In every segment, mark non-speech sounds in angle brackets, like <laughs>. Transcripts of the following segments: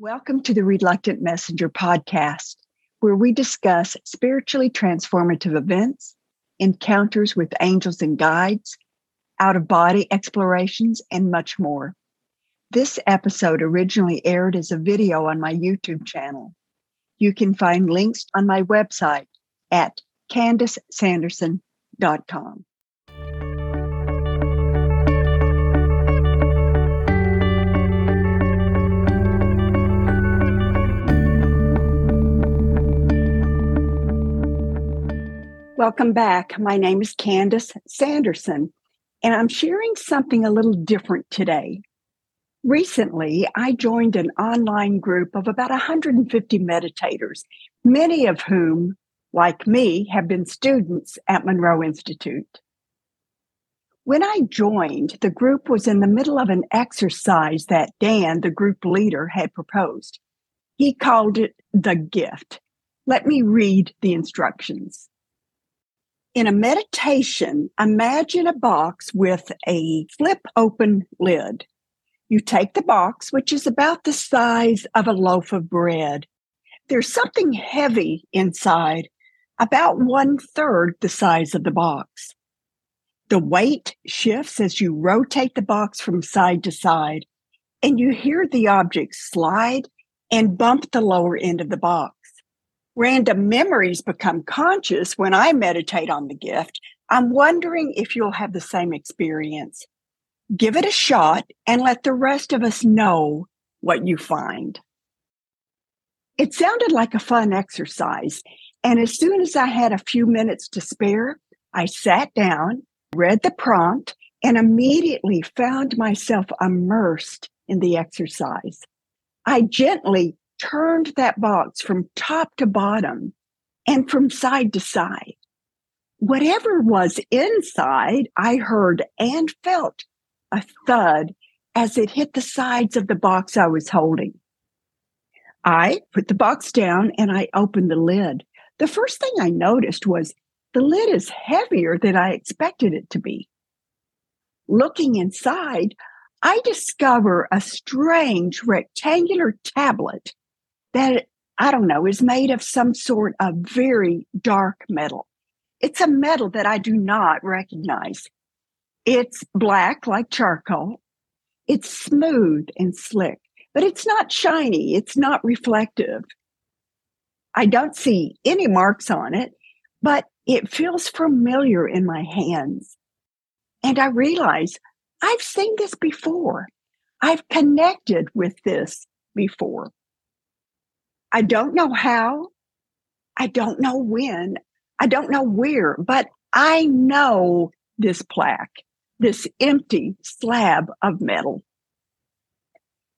Welcome to the Reluctant Messenger podcast, where we discuss spiritually transformative events, encounters with angels and guides, out of body explorations, and much more. This episode originally aired as a video on my YouTube channel. You can find links on my website at candicesanderson.com. Welcome back. My name is Candice Sanderson, and I'm sharing something a little different today. Recently, I joined an online group of about 150 meditators, many of whom, like me, have been students at Monroe Institute. When I joined, the group was in the middle of an exercise that Dan, the group leader, had proposed. He called it the gift. Let me read the instructions. In a meditation, imagine a box with a flip open lid. You take the box, which is about the size of a loaf of bread. There's something heavy inside, about one third the size of the box. The weight shifts as you rotate the box from side to side, and you hear the object slide and bump the lower end of the box random memories become conscious when I meditate on the gift, I'm wondering if you'll have the same experience. Give it a shot and let the rest of us know what you find. It sounded like a fun exercise. And as soon as I had a few minutes to spare, I sat down, read the prompt, and immediately found myself immersed in the exercise. I gently turned that box from top to bottom and from side to side. Whatever was inside, I heard and felt a thud as it hit the sides of the box I was holding. I put the box down and I opened the lid. The first thing I noticed was the lid is heavier than I expected it to be. Looking inside, I discover a strange rectangular tablet that I don't know is made of some sort of very dark metal. It's a metal that I do not recognize. It's black like charcoal. It's smooth and slick, but it's not shiny. It's not reflective. I don't see any marks on it, but it feels familiar in my hands. And I realize I've seen this before. I've connected with this before. I don't know how. I don't know when. I don't know where, but I know this plaque, this empty slab of metal.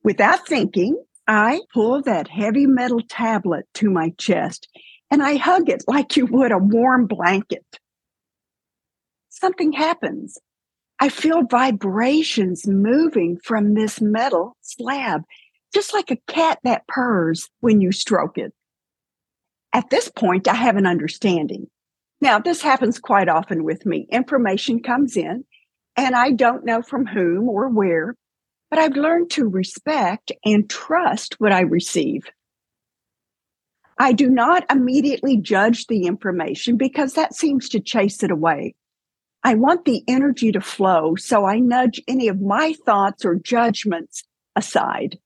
Without thinking, I pull that heavy metal tablet to my chest and I hug it like you would a warm blanket. Something happens. I feel vibrations moving from this metal slab just like a cat that purrs when you stroke it. At this point, I have an understanding. Now, this happens quite often with me. Information comes in and I don't know from whom or where, but I've learned to respect and trust what I receive. I do not immediately judge the information because that seems to chase it away. I want the energy to flow, so I nudge any of my thoughts or judgments aside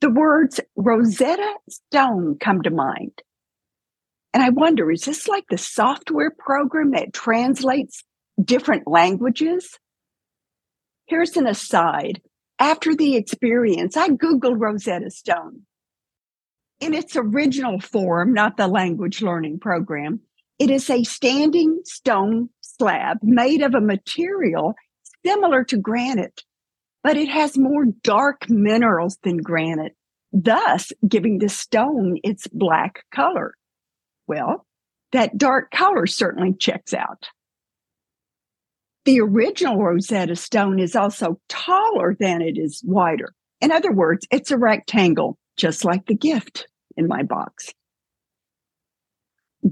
the words Rosetta Stone come to mind. And I wonder, is this like the software program that translates different languages? Here's an aside. After the experience, I Googled Rosetta Stone. In its original form, not the language learning program, it is a standing stone slab made of a material similar to granite but it has more dark minerals than granite, thus giving the stone its black color. Well, that dark color certainly checks out. The original Rosetta Stone is also taller than it is wider. In other words, it's a rectangle, just like the gift in my box.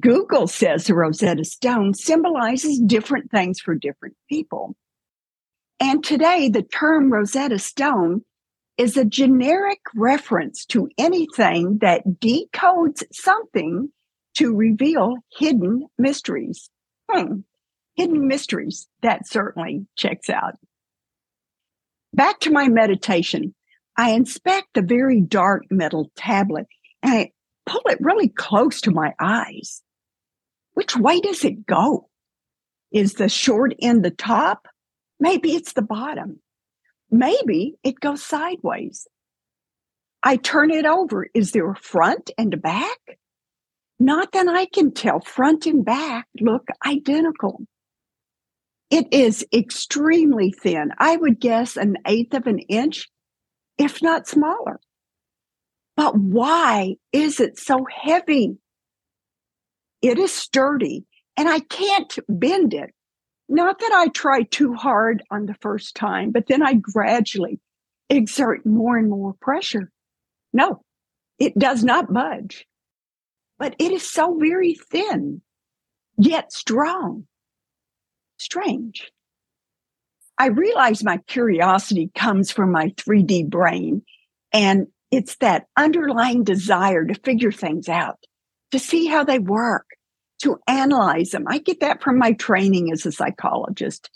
Google says the Rosetta Stone symbolizes different things for different people. And today, the term Rosetta Stone is a generic reference to anything that decodes something to reveal hidden mysteries. Hmm. Hidden mysteries. That certainly checks out. Back to my meditation. I inspect the very dark metal tablet and I pull it really close to my eyes. Which way does it go? Is the short end the top? Maybe it's the bottom. Maybe it goes sideways. I turn it over. Is there a front and a back? Not that I can tell. Front and back look identical. It is extremely thin. I would guess an eighth of an inch, if not smaller. But why is it so heavy? It is sturdy and I can't bend it. Not that I try too hard on the first time, but then I gradually exert more and more pressure. No, it does not budge, but it is so very thin, yet strong. Strange. I realize my curiosity comes from my 3D brain, and it's that underlying desire to figure things out, to see how they work, to analyze them. I get that from my training as a psychologist.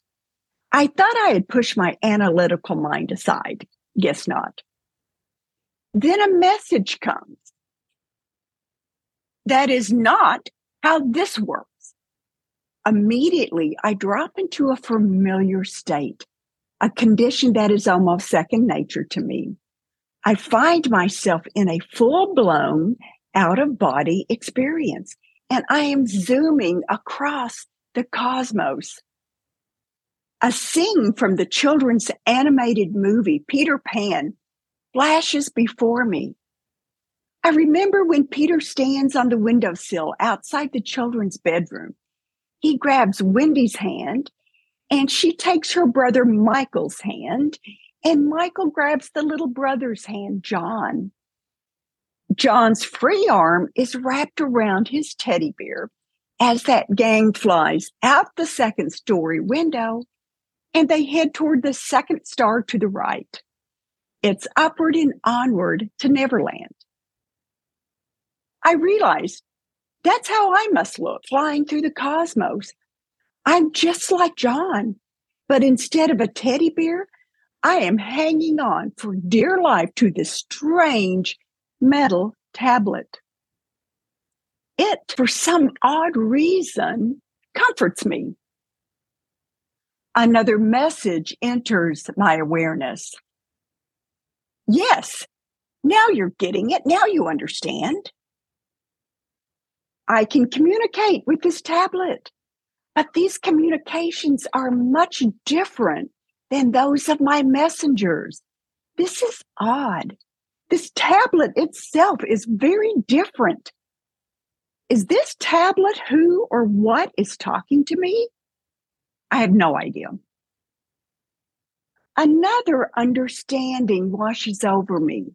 I thought I had pushed my analytical mind aside. Guess not. Then a message comes. That is not how this works. Immediately, I drop into a familiar state, a condition that is almost second nature to me. I find myself in a full blown out of body experience and I am zooming across the cosmos. A scene from the children's animated movie, Peter Pan, flashes before me. I remember when Peter stands on the windowsill outside the children's bedroom. He grabs Wendy's hand and she takes her brother Michael's hand, and Michael grabs the little brother's hand, John. John's free arm is wrapped around his teddy bear as that gang flies out the second story window and they head toward the second star to the right. It's upward and onward to Neverland. I realized that's how I must look flying through the cosmos. I'm just like John, but instead of a teddy bear, I am hanging on for dear life to this strange metal tablet. It, for some odd reason, comforts me. Another message enters my awareness. Yes, now you're getting it. Now you understand. I can communicate with this tablet, but these communications are much different than those of my messengers. This is odd. This tablet itself is very different. Is this tablet who or what is talking to me? I have no idea. Another understanding washes over me.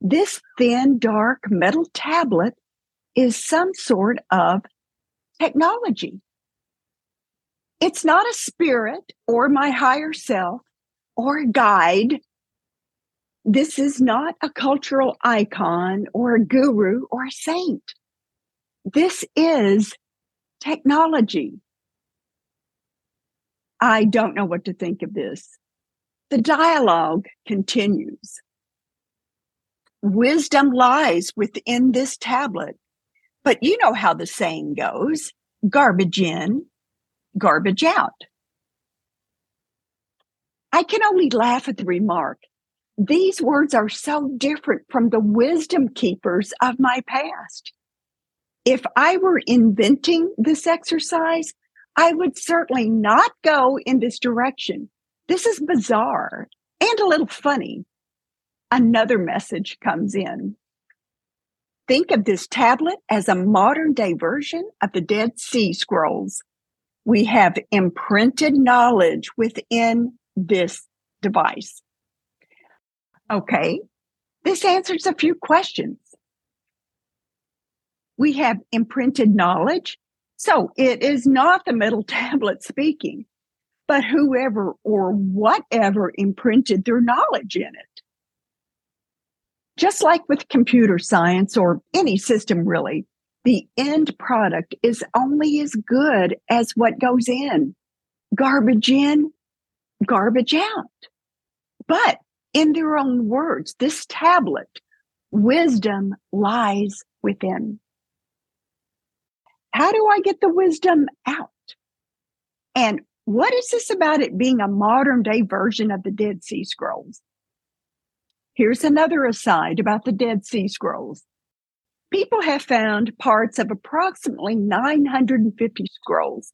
This thin, dark metal tablet is some sort of technology. It's not a spirit or my higher self or a guide this is not a cultural icon or a guru or a saint. This is technology. I don't know what to think of this. The dialogue continues. Wisdom lies within this tablet, but you know how the saying goes garbage in, garbage out. I can only laugh at the remark these words are so different from the wisdom keepers of my past. If I were inventing this exercise, I would certainly not go in this direction. This is bizarre and a little funny. Another message comes in. Think of this tablet as a modern day version of the Dead Sea Scrolls. We have imprinted knowledge within this device. Okay, this answers a few questions. We have imprinted knowledge. So it is not the metal <laughs> tablet speaking, but whoever or whatever imprinted their knowledge in it. Just like with computer science or any system, really, the end product is only as good as what goes in. Garbage in, garbage out. But in their own words, this tablet, wisdom lies within. How do I get the wisdom out? And what is this about it being a modern day version of the Dead Sea Scrolls? Here's another aside about the Dead Sea Scrolls. People have found parts of approximately 950 scrolls,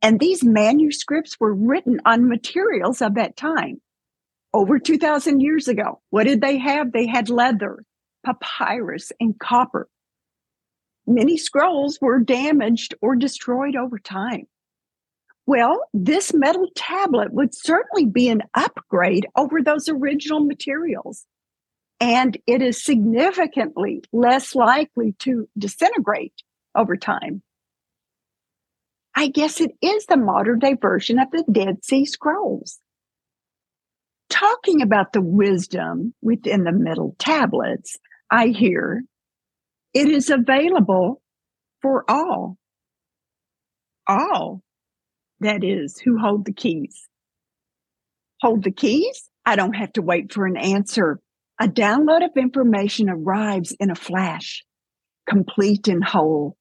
and these manuscripts were written on materials of that time. Over 2,000 years ago, what did they have? They had leather, papyrus, and copper. Many scrolls were damaged or destroyed over time. Well, this metal tablet would certainly be an upgrade over those original materials and it is significantly less likely to disintegrate over time. I guess it is the modern day version of the Dead Sea Scrolls. Talking about the wisdom within the middle tablets, I hear it is available for all. All, that is, who hold the keys. Hold the keys? I don't have to wait for an answer a download of information arrives in a flash, complete and whole.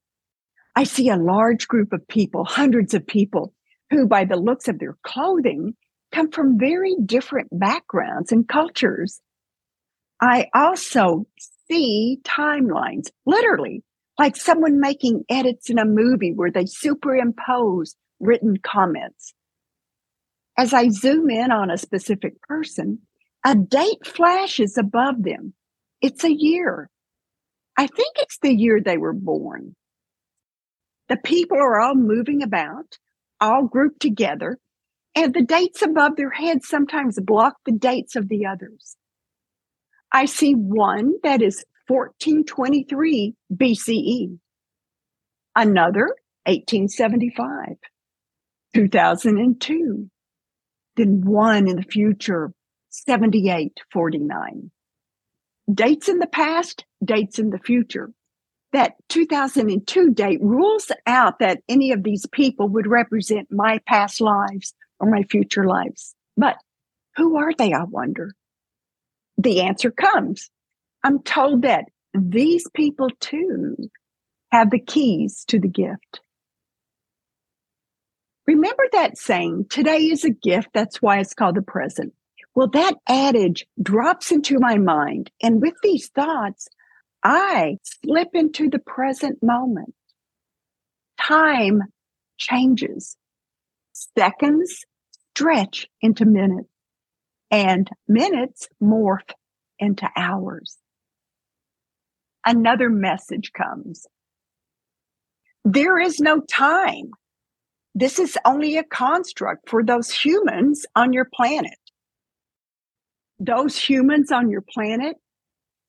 I see a large group of people, hundreds of people, who, by the looks of their clothing, come from very different backgrounds and cultures. I also see timelines, literally, like someone making edits in a movie where they superimpose written comments. As I zoom in on a specific person, a date flashes above them. It's a year. I think it's the year they were born. The people are all moving about, all grouped together, and the dates above their heads sometimes block the dates of the others. I see one that is 1423 BCE, another 1875, 2002, then one in the future 7849. Dates in the past, dates in the future. That 2002 date rules out that any of these people would represent my past lives or my future lives. But who are they, I wonder? The answer comes. I'm told that these people too have the keys to the gift. Remember that saying, today is a gift. That's why it's called the present. Well, that adage drops into my mind. And with these thoughts, I slip into the present moment. Time changes. Seconds stretch into minutes and minutes morph into hours. Another message comes. There is no time. This is only a construct for those humans on your planet those humans on your planet,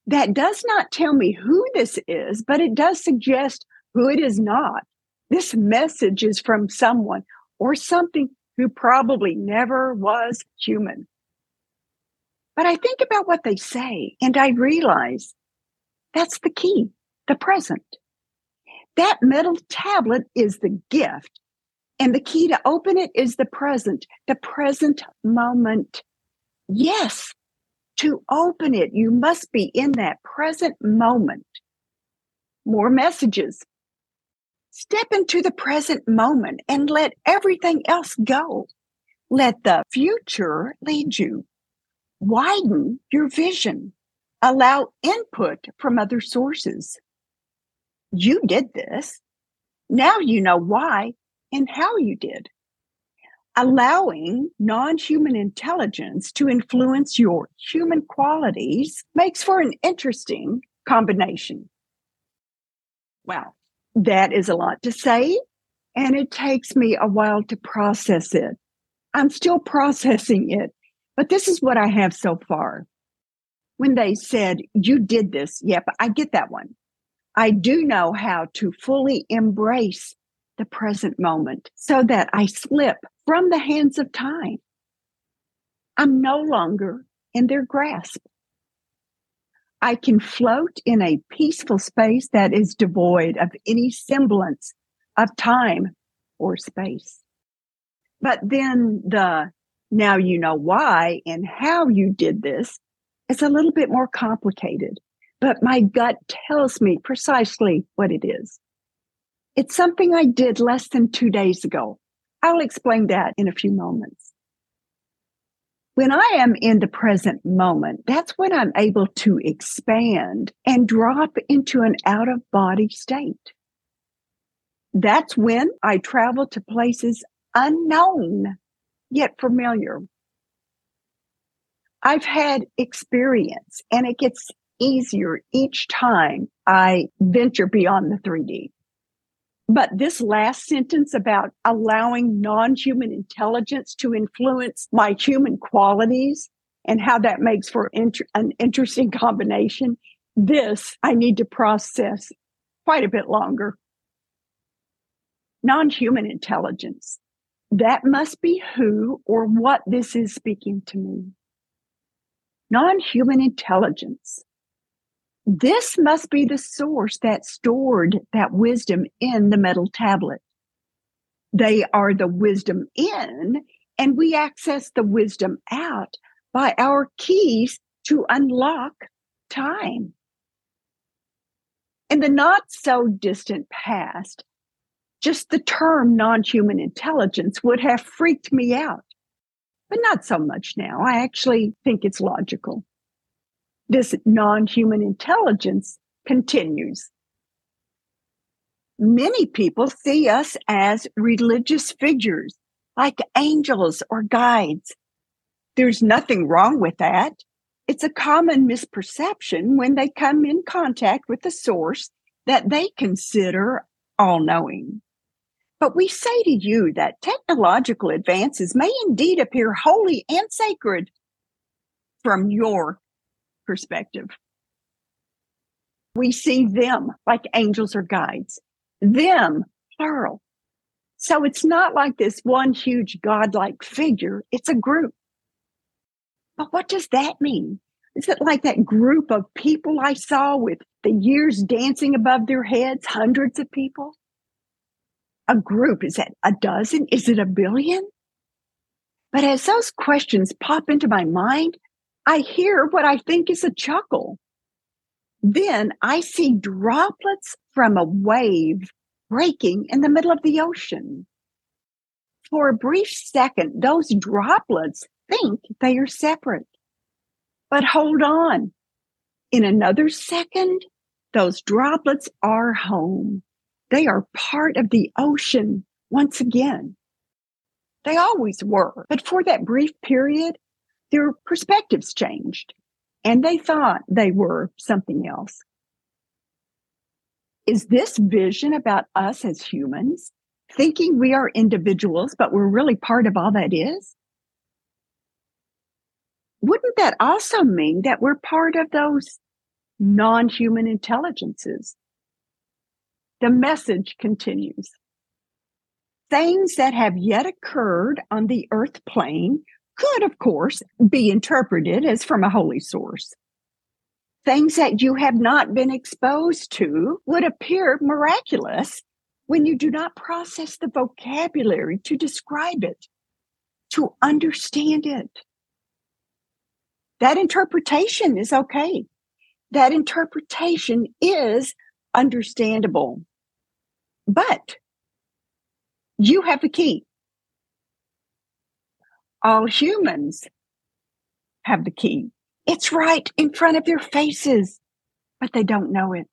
that does not tell me who this is, but it does suggest who it is not. This message is from someone or something who probably never was human. But I think about what they say and I realize that's the key, the present. That metal tablet is the gift. And the key to open it is the present, the present moment. Yes, to open it, you must be in that present moment. More messages. Step into the present moment and let everything else go. Let the future lead you. Widen your vision. Allow input from other sources. You did this. Now you know why and how you did allowing non human intelligence to influence your human qualities makes for an interesting combination. Wow, that is a lot to say, and it takes me a while to process it. I'm still processing it, but this is what I have so far. When they said, You did this, yep, I get that one. I do know how to fully embrace the present moment so that I slip from the hands of time. I'm no longer in their grasp. I can float in a peaceful space that is devoid of any semblance of time or space. But then the now you know why and how you did this is a little bit more complicated, but my gut tells me precisely what it is. It's something I did less than two days ago. I'll explain that in a few moments. When I am in the present moment, that's when I'm able to expand and drop into an out of body state. That's when I travel to places unknown yet familiar. I've had experience and it gets easier each time I venture beyond the 3D. But this last sentence about allowing non human intelligence to influence my human qualities and how that makes for inter- an interesting combination, this I need to process quite a bit longer. Non human intelligence. That must be who or what this is speaking to me. Non human intelligence. This must be the source that stored that wisdom in the metal tablet. They are the wisdom in, and we access the wisdom out by our keys to unlock time. In the not so distant past, just the term non human intelligence would have freaked me out, but not so much now. I actually think it's logical this non human intelligence continues. Many people see us as religious figures, like angels or guides. There's nothing wrong with that. It's a common misperception when they come in contact with the source that they consider all knowing. But we say to you that technological advances may indeed appear holy and sacred from your perspective. We see them like angels or guides, them, plural. So it's not like this one huge godlike figure, it's a group. But what does that mean? Is it like that group of people I saw with the years dancing above their heads, hundreds of people? A group, is that a dozen? Is it a billion? But as those questions pop into my mind, I hear what I think is a chuckle. Then I see droplets from a wave breaking in the middle of the ocean. For a brief second, those droplets think they are separate. But hold on. In another second, those droplets are home. They are part of the ocean once again. They always were, but for that brief period, their perspectives changed and they thought they were something else. Is this vision about us as humans, thinking we are individuals, but we're really part of all that is? Wouldn't that also mean that we're part of those non human intelligences? The message continues. Things that have yet occurred on the earth plane could, of course, be interpreted as from a holy source. Things that you have not been exposed to would appear miraculous when you do not process the vocabulary to describe it, to understand it. That interpretation is okay. That interpretation is understandable. But you have the key all humans have the key. It's right in front of their faces, but they don't know it.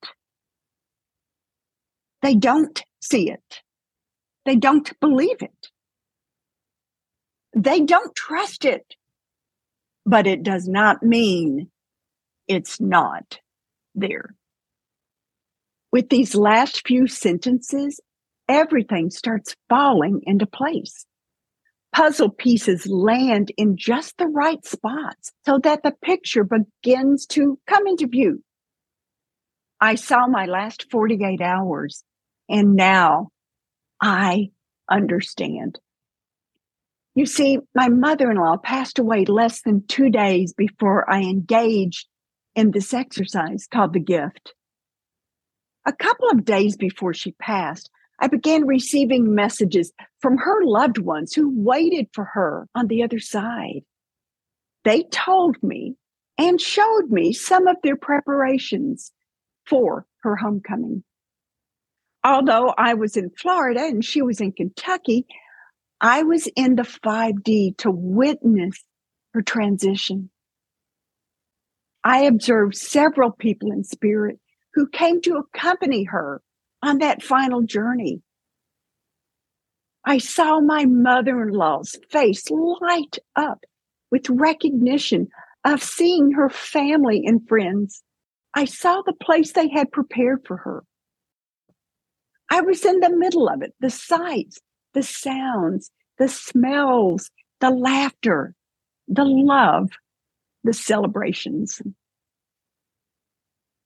They don't see it. They don't believe it. They don't trust it. But it does not mean it's not there. With these last few sentences, everything starts falling into place puzzle pieces land in just the right spots so that the picture begins to come into view. I saw my last 48 hours and now I understand. You see, my mother in law passed away less than two days before I engaged in this exercise called the gift. A couple of days before she passed, I began receiving messages from her loved ones who waited for her on the other side. They told me and showed me some of their preparations for her homecoming. Although I was in Florida and she was in Kentucky, I was in the 5D to witness her transition. I observed several people in spirit who came to accompany her on that final journey. I saw my mother in law's face light up with recognition of seeing her family and friends. I saw the place they had prepared for her. I was in the middle of it the sights, the sounds, the smells, the laughter, the love, the celebrations.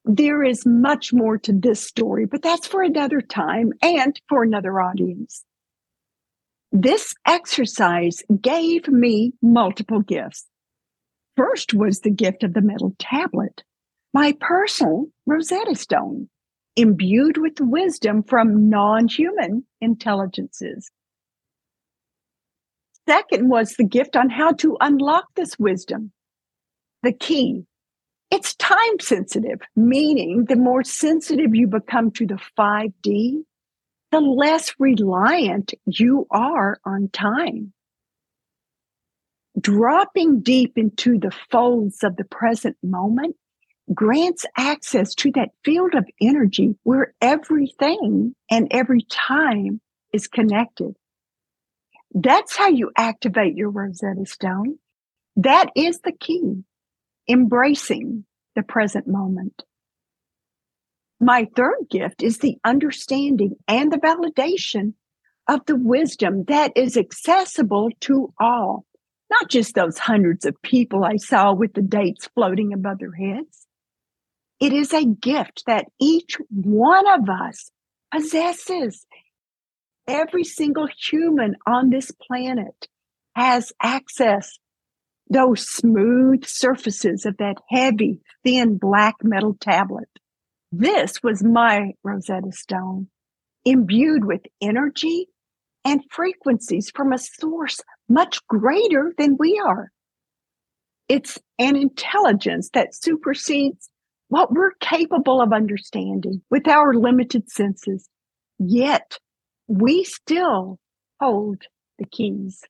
There is much more to this story, but that's for another time and for another audience. This exercise gave me multiple gifts. First was the gift of the metal tablet, my personal Rosetta Stone, imbued with wisdom from non human intelligences. Second was the gift on how to unlock this wisdom. The key. It's time sensitive, meaning the more sensitive you become to the 5D, the less reliant you are on time. Dropping deep into the folds of the present moment grants access to that field of energy where everything and every time is connected. That's how you activate your Rosetta Stone. That is the key. Embracing the present moment. My third gift is the understanding and the validation of the wisdom that is accessible to all, not just those hundreds of people I saw with the dates floating above their heads. It is a gift that each one of us possesses every single human on this planet has access those smooth surfaces of that heavy, thin black metal tablet. This was my Rosetta Stone, imbued with energy and frequencies from a source much greater than we are. It's an intelligence that supersedes what we're capable of understanding with our limited senses. Yet we still hold the keys.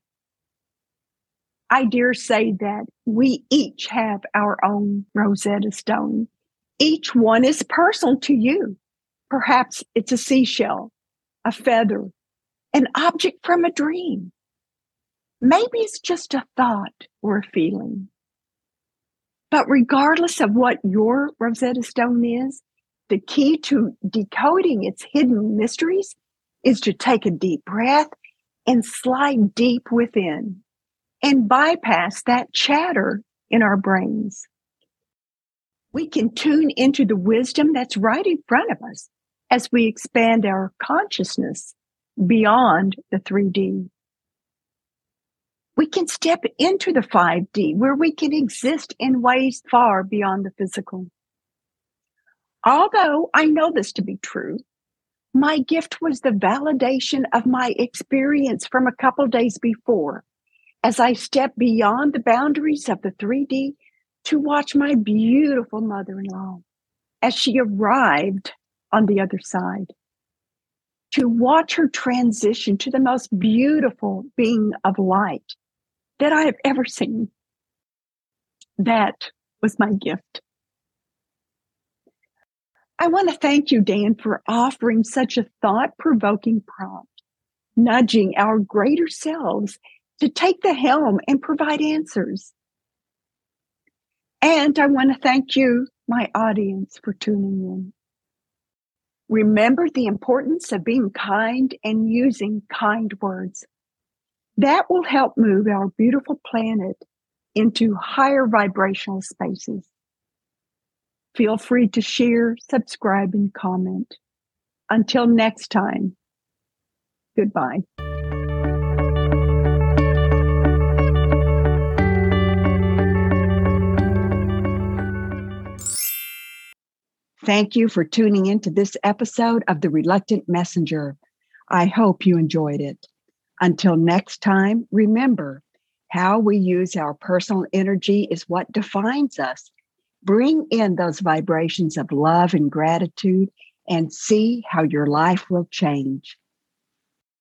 I dare say that we each have our own Rosetta Stone. Each one is personal to you. Perhaps it's a seashell, a feather, an object from a dream. Maybe it's just a thought or a feeling. But regardless of what your Rosetta Stone is, the key to decoding its hidden mysteries is to take a deep breath and slide deep within and bypass that chatter in our brains. We can tune into the wisdom that's right in front of us as we expand our consciousness beyond the 3D. We can step into the 5D where we can exist in ways far beyond the physical. Although I know this to be true, my gift was the validation of my experience from a couple days before as I stepped beyond the boundaries of the 3D to watch my beautiful mother in law as she arrived on the other side. To watch her transition to the most beautiful being of light that I have ever seen. That was my gift. I want to thank you, Dan, for offering such a thought provoking prompt, nudging our greater selves to take the helm and provide answers. And I want to thank you, my audience, for tuning in. Remember the importance of being kind and using kind words. That will help move our beautiful planet into higher vibrational spaces. Feel free to share, subscribe, and comment. Until next time, goodbye. Thank you for tuning into this episode of The Reluctant Messenger. I hope you enjoyed it. Until next time, remember how we use our personal energy is what defines us. Bring in those vibrations of love and gratitude and see how your life will change.